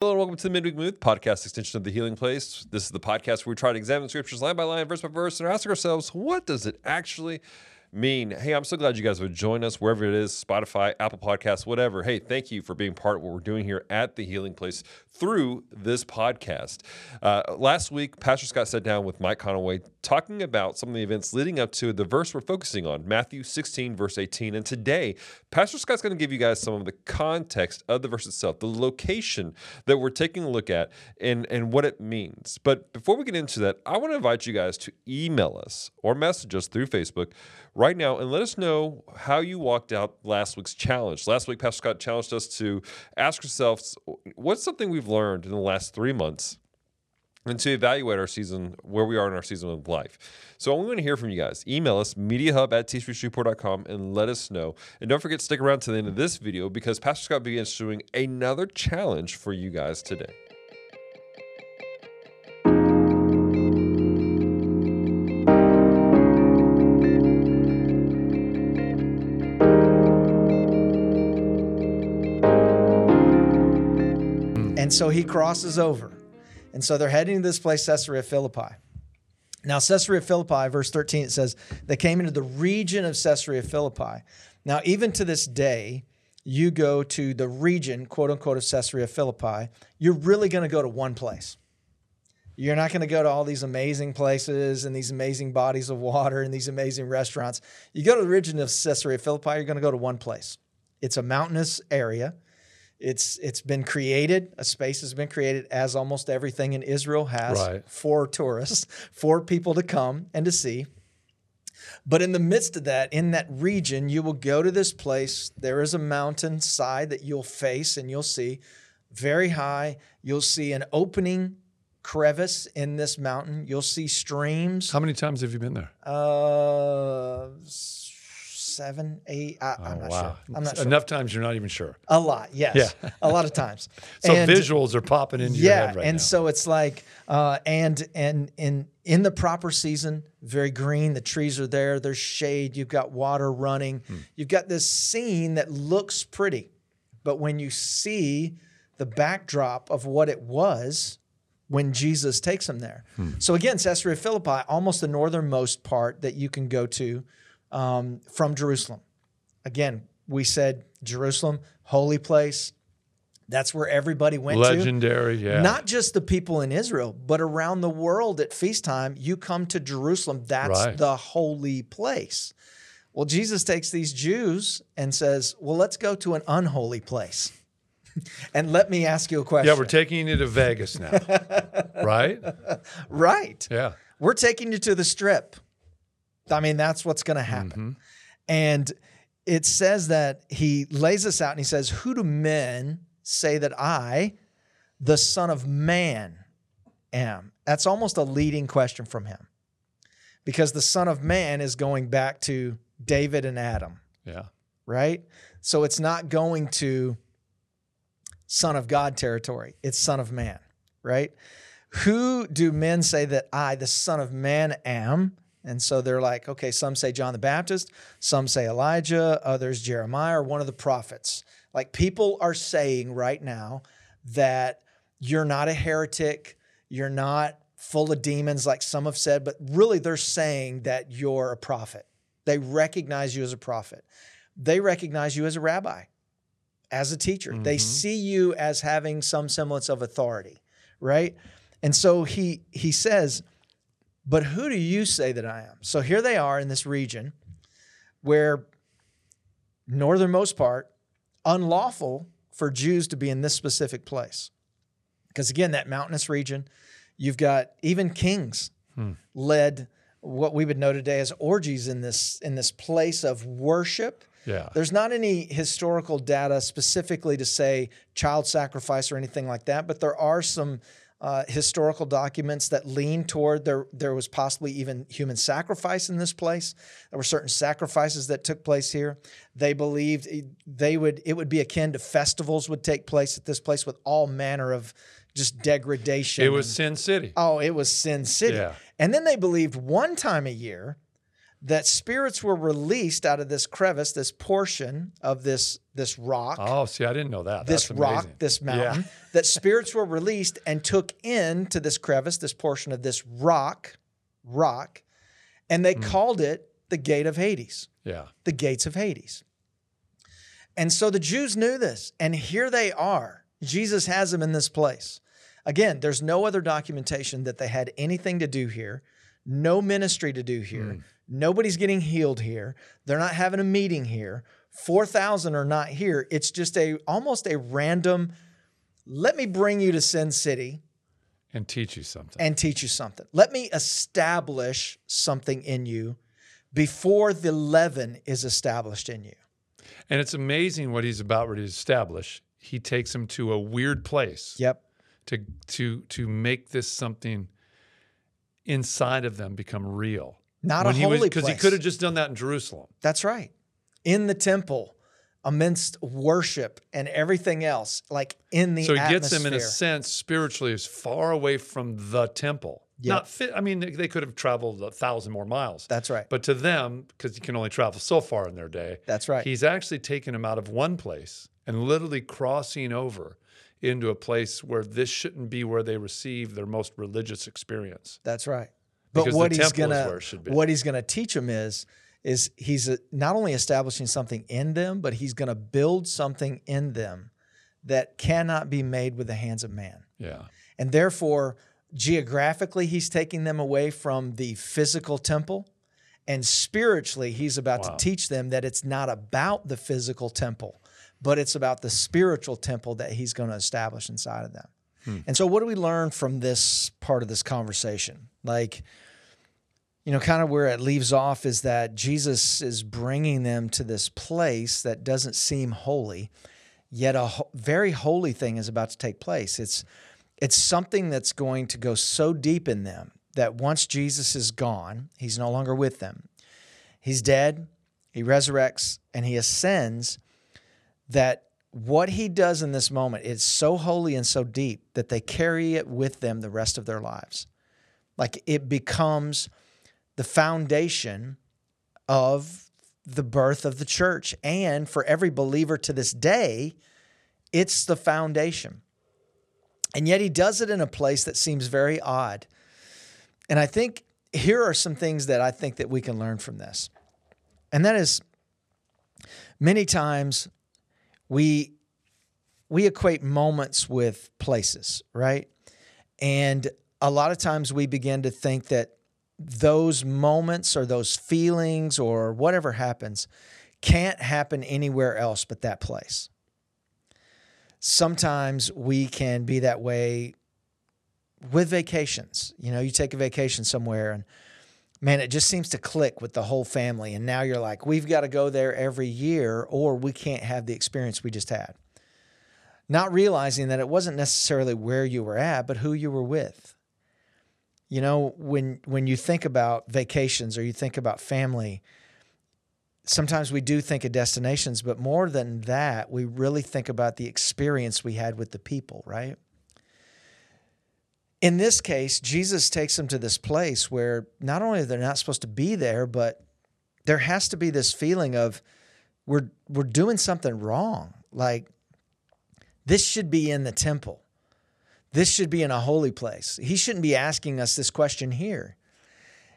Hello and welcome to the Midweek Mood podcast extension of the Healing Place. This is the podcast where we try to examine scriptures line by line, verse by verse, and ask ourselves, what does it actually mean? Hey, I'm so glad you guys would join us wherever it is Spotify, Apple Podcasts, whatever. Hey, thank you for being part of what we're doing here at the Healing Place through this podcast. Uh, last week, Pastor Scott sat down with Mike Conaway talking about some of the events leading up to the verse we're focusing on, Matthew 16, verse 18. And today, Pastor Scott's going to give you guys some of the context of the verse itself, the location that we're taking a look at, and, and what it means. But before we get into that, I want to invite you guys to email us or message us through Facebook right now and let us know how you walked out last week's challenge. Last week, Pastor Scott challenged us to ask ourselves what's something we've learned in the last three months and to evaluate our season, where we are in our season of life. So we want to hear from you guys. Email us, mediahub at teachreachreport.com, and let us know. And don't forget to stick around to the end of this video because Pastor Scott begins doing another challenge for you guys today. And so he crosses over. And so they're heading to this place, Caesarea Philippi. Now, Caesarea Philippi, verse 13, it says, they came into the region of Caesarea Philippi. Now, even to this day, you go to the region, quote unquote, of Caesarea Philippi, you're really going to go to one place. You're not going to go to all these amazing places and these amazing bodies of water and these amazing restaurants. You go to the region of Caesarea Philippi, you're going to go to one place. It's a mountainous area. It's it's been created. A space has been created, as almost everything in Israel has, Right. for tourists, for people to come and to see. But in the midst of that, in that region, you will go to this place. There is a mountain side that you'll face and you'll see very high. You'll see an opening crevice in this mountain. You'll see streams. How many times have you been there? Uh, seven, eight. I, I'm not sure. I'm not sure. Enough times you're not even sure. A lot, yes. Yeah. a lot of times. So And- visuals are popping into your head right now. and now. so it's like, uh, and and in in the proper season, very green. The trees are there. There's shade. You've got water running. Hmm. You've got this scene that looks pretty, but when you see the backdrop of what it was when Jesus takes them there. Hmm. So again, Caesarea Philippi, almost the northernmost part that you can go to um, from Jerusalem. Again, we said Jerusalem, holy place. That's where everybody went to. legendary, yeah. Not just the people in Israel, but around the world at feast time, you come to Jerusalem. That's Right. the holy place. Well, Jesus takes these Jews and says, Well, let's go to an unholy place. and let me ask you a question. yeah, we're taking you to Vegas now, right? right. Yeah. We're taking you to the strip. I mean, that's what's going to happen. Mm-hmm. And it says that he lays this out and he says, Who do men say that I, the Son of Man, am? That's almost a leading question from him because the Son of Man is going back to David and Adam, Yeah. right? So it's not going to Son of God territory, it's Son of Man, right? Who do men say that I, the Son of Man, am? And so they're like, okay, some say John the Baptist, some say Elijah, others Jeremiah or one of the prophets. Like people are saying right now that you're not a heretic, you're not full of demons like some have said, but really they're saying that you're a prophet. They recognize you as a prophet. They recognize you as a rabbi, as a teacher. They Mhm. see you as having some semblance of authority, right? And so he he says, "But who do you say that I am?" So here they are in this region where northernmost part unlawful for Jews to be in this specific place. Because again, that mountainous region, you've got even kings hmm. led what we would know today as orgies in this in this place of worship. Yeah. There's not any historical data specifically to say child sacrifice or anything like that, but there are some uh, historical documents that lean toward there. There was possibly even human sacrifice in this place. There were certain sacrifices that took place here. They believed they would it would be akin to festivals would take place at this place with all manner of just degradation. It was and- Sin City. Oh, it was Sin City. Yeah. And then they believed one time a year that spirits were released out of this crevice, this portion of this this rock, Oh, see, I didn't know that. this That's rock, this Yeah. mountain, that spirits were released and took into this crevice, this portion of this rock, rock, and they hmm. called it the gate of Hades Yeah. the gates of Hades. And so the Jews knew this, and here they are. Jesus has them in this place. Again, there's no other documentation that they had anything to do here, no ministry to do here. Mm. Nobody's getting healed here. They're not having a meeting here. 4,000 are not here. It's just a almost a random let me bring you to Sin City And teach you something. and teach you something. Let me establish something in you before the leaven is established in you. And it's amazing what he's about ready to establish. He takes him to a weird place Yep. to to to make this something inside of them become real. Not When a he was holy because he could have just done that in Jerusalem. That's right. In the temple, amidst worship and everything else, like in the So he atmosphere. gets them in a sense spiritually as far away from the temple. Yep. Not fit. I mean, they- they could have traveled a thousand more miles. That's right. But to them, because you can only travel so far in their day, That's right. he's actually taken them out of one place and literally crossing over into a place where this shouldn't be where they receive their most religious experience. That's right. But Because the what he's gonna where it should be. what he's gonna teach them is is he's uh not only establishing something in them, but he's gonna build something in them that cannot be made with the hands of man. Yeah. And therefore, geographically, he's taking them away from the physical temple. And spiritually, he's about Wow. to teach them that it's not about the physical temple, but it's about the spiritual temple that he's going to establish inside of them. Hmm. And so, what do we learn from this part of this conversation? Like, you know, kind of where it leaves off is that Jesus is bringing them to this place that doesn't seem holy, yet a ho- very holy thing is about to take place. It's it's something that's going to go so deep in them that once Jesus is gone, he's no longer with them. He's dead, he resurrects, and he ascends. That what he does in this moment is so holy and so deep that they carry it with them the rest of their lives. Like it becomes the foundation of the birth of the church. And for every believer to this day, it's the foundation. And yet he does it in a place that seems very odd. And I think here are some things that I think that we can learn from this. And that is many times we we equate moments with places, right? And a lot of times we begin to think that those moments or those feelings or whatever happens can't happen anywhere else but that place. Sometimes we can be that way with vacations. You know, you take a vacation somewhere and man, it just seems to click with the whole family. And now you're like, we've got to go there every year or we can't have the experience we just had. Not realizing that it wasn't necessarily where you were at, but who you were with. You know, when when you think about vacations or you think about family, sometimes we do think of destinations, but more than that, we really think about the experience we had with the people, right? In this case, Jesus takes them to this place where not only are they're not supposed to be there, but there has to be this feeling of we're we're doing something wrong. Like this should be in the temple. This should be in a holy place. He shouldn't be asking us this question here.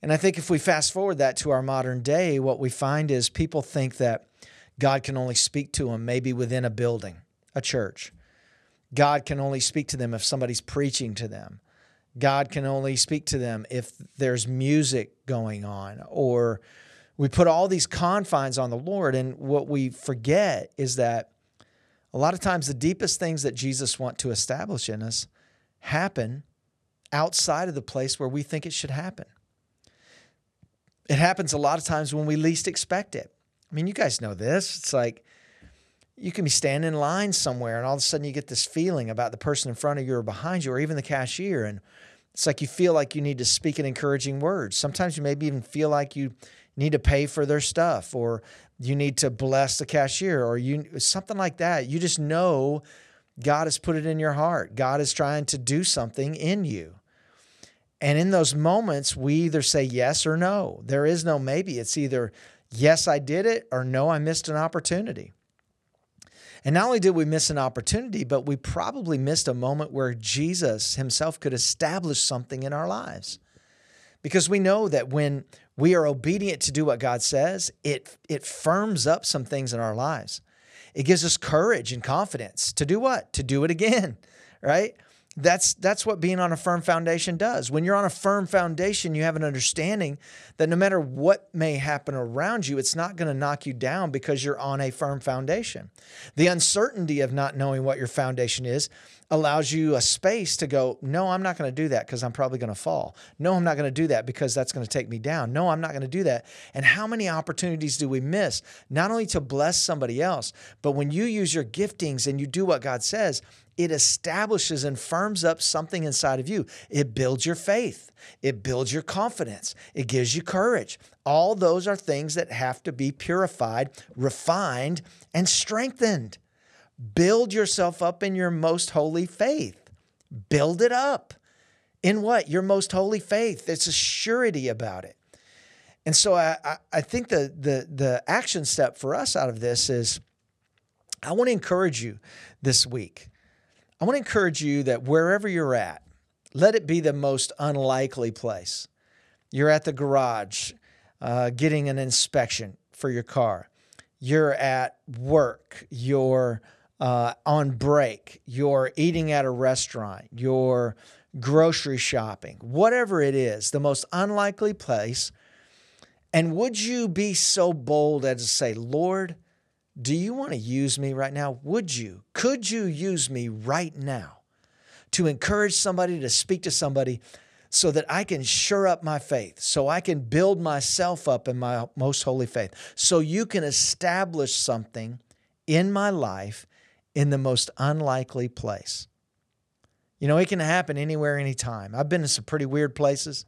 And I think if we fast forward that to our modern day, what we find is people think that God can only speak to them maybe within a building, a church. God can only speak to them if somebody's preaching to them. God can only speak to them if there's music going on, or we put all these confines on the Lord. And what we forget is that a lot of times the deepest things that Jesus wants to establish in us happen outside of the place where we think it should happen. It happens a lot of times when we least expect it. I mean, you guys know this. It's like you can be standing in line somewhere and all of a sudden you get this feeling about the person in front of you or behind you or even the cashier. And it's like you feel like you need to speak an encouraging word. Sometimes you maybe even feel like you need to pay for their stuff or you need to bless the cashier or you something like that. You just know God has put it in your heart. God is trying to do something in you. And in those moments, we either say yes or no. There is no maybe. It's either yes, I did it, or no, I missed an opportunity. And not only did we miss an opportunity, but we probably missed a moment where Jesus himself could establish something in our lives. Because we know that when we are obedient to do what God says, it, it firms up some things in our lives. It gives us courage and confidence to do what? To do it again, right? That's that's what being on a firm foundation does. When you're on a firm foundation, you have an understanding that no matter what may happen around you, it's not going to knock you down because you're on a firm foundation. The uncertainty of not knowing what your foundation is allows you a space to go, no, I'm not going to do that because I'm probably going to fall. No, I'm not going to do that because that's going to take me down. No, I'm not going to do that. And how many opportunities do we miss? Not only to bless somebody else, but when you use your giftings and you do what God says, it establishes and firms up something inside of you. It builds your faith, it builds your confidence, it gives you courage. All those are things that have to be purified, refined, and strengthened. Build yourself up in your most holy faith. Build it up. In what? Your most holy faith. It's a surety about it. And so I, I think the, the, the action step for us out of this is I want to encourage you this week I want to encourage you that wherever you're at, let it be the most unlikely place. You're at the garage uh, getting an inspection for your car. You're at work. You're uh, on break. You're eating at a restaurant. You're grocery shopping. Whatever it is, the most unlikely place. And would you be so bold as to say, Lord, do you want to use me right now? Would you? Could you use me right now to encourage somebody, to speak to somebody, so that I can sure up my faith, so I can build myself up in my most holy faith, so you can establish something in my life in the most unlikely place? You know, it can happen anywhere, anytime. I've been in some pretty weird places.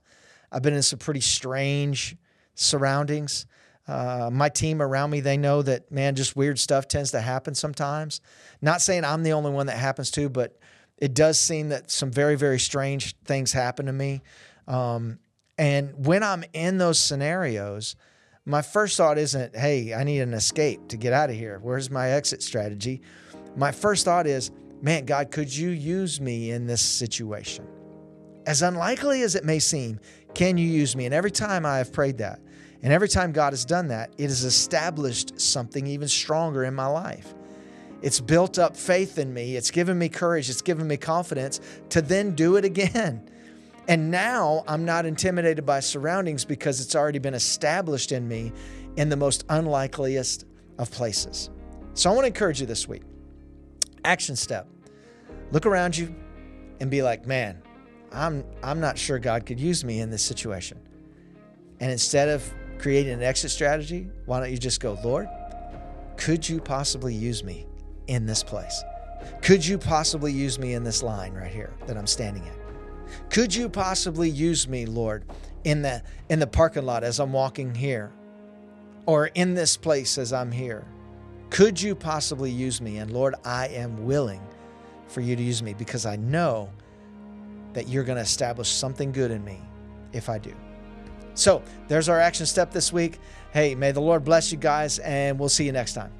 I've been in some pretty strange surroundings. Uh, my team around me, they know that, man, just weird stuff tends to happen sometimes. Not saying I'm the only one that happens to, but it does seem that some very, very strange things happen to me. Um, and when I'm in those scenarios, my first thought isn't, hey, I need an escape to get out of here. Where's my exit strategy? My first thought is, man, God, could you use me in this situation? As unlikely as it may seem, can you use me? And every time I have prayed that, and every time God has done that, it has established something even stronger in my life. It's built up faith in me. It's given me courage. It's given me confidence to then do it again. And now I'm not intimidated by surroundings because it's already been established in me in the most unlikeliest of places. So I want to encourage you this week. Action step. Look around you and be like, man, I'm I'm not sure God could use me in this situation. And instead of creating an exit strategy, why don't you just go, Lord, could you possibly use me in this place? Could you possibly use me in this line right here that I'm standing in? Could you possibly use me, Lord, in the in the parking lot as I'm walking here? Or in this place as I'm here? Could you possibly use me? And Lord, I am willing for you to use me because I know that you're going to establish something good in me if I do. So there's our action step this week. Hey, may the Lord bless you guys, and we'll see you next time.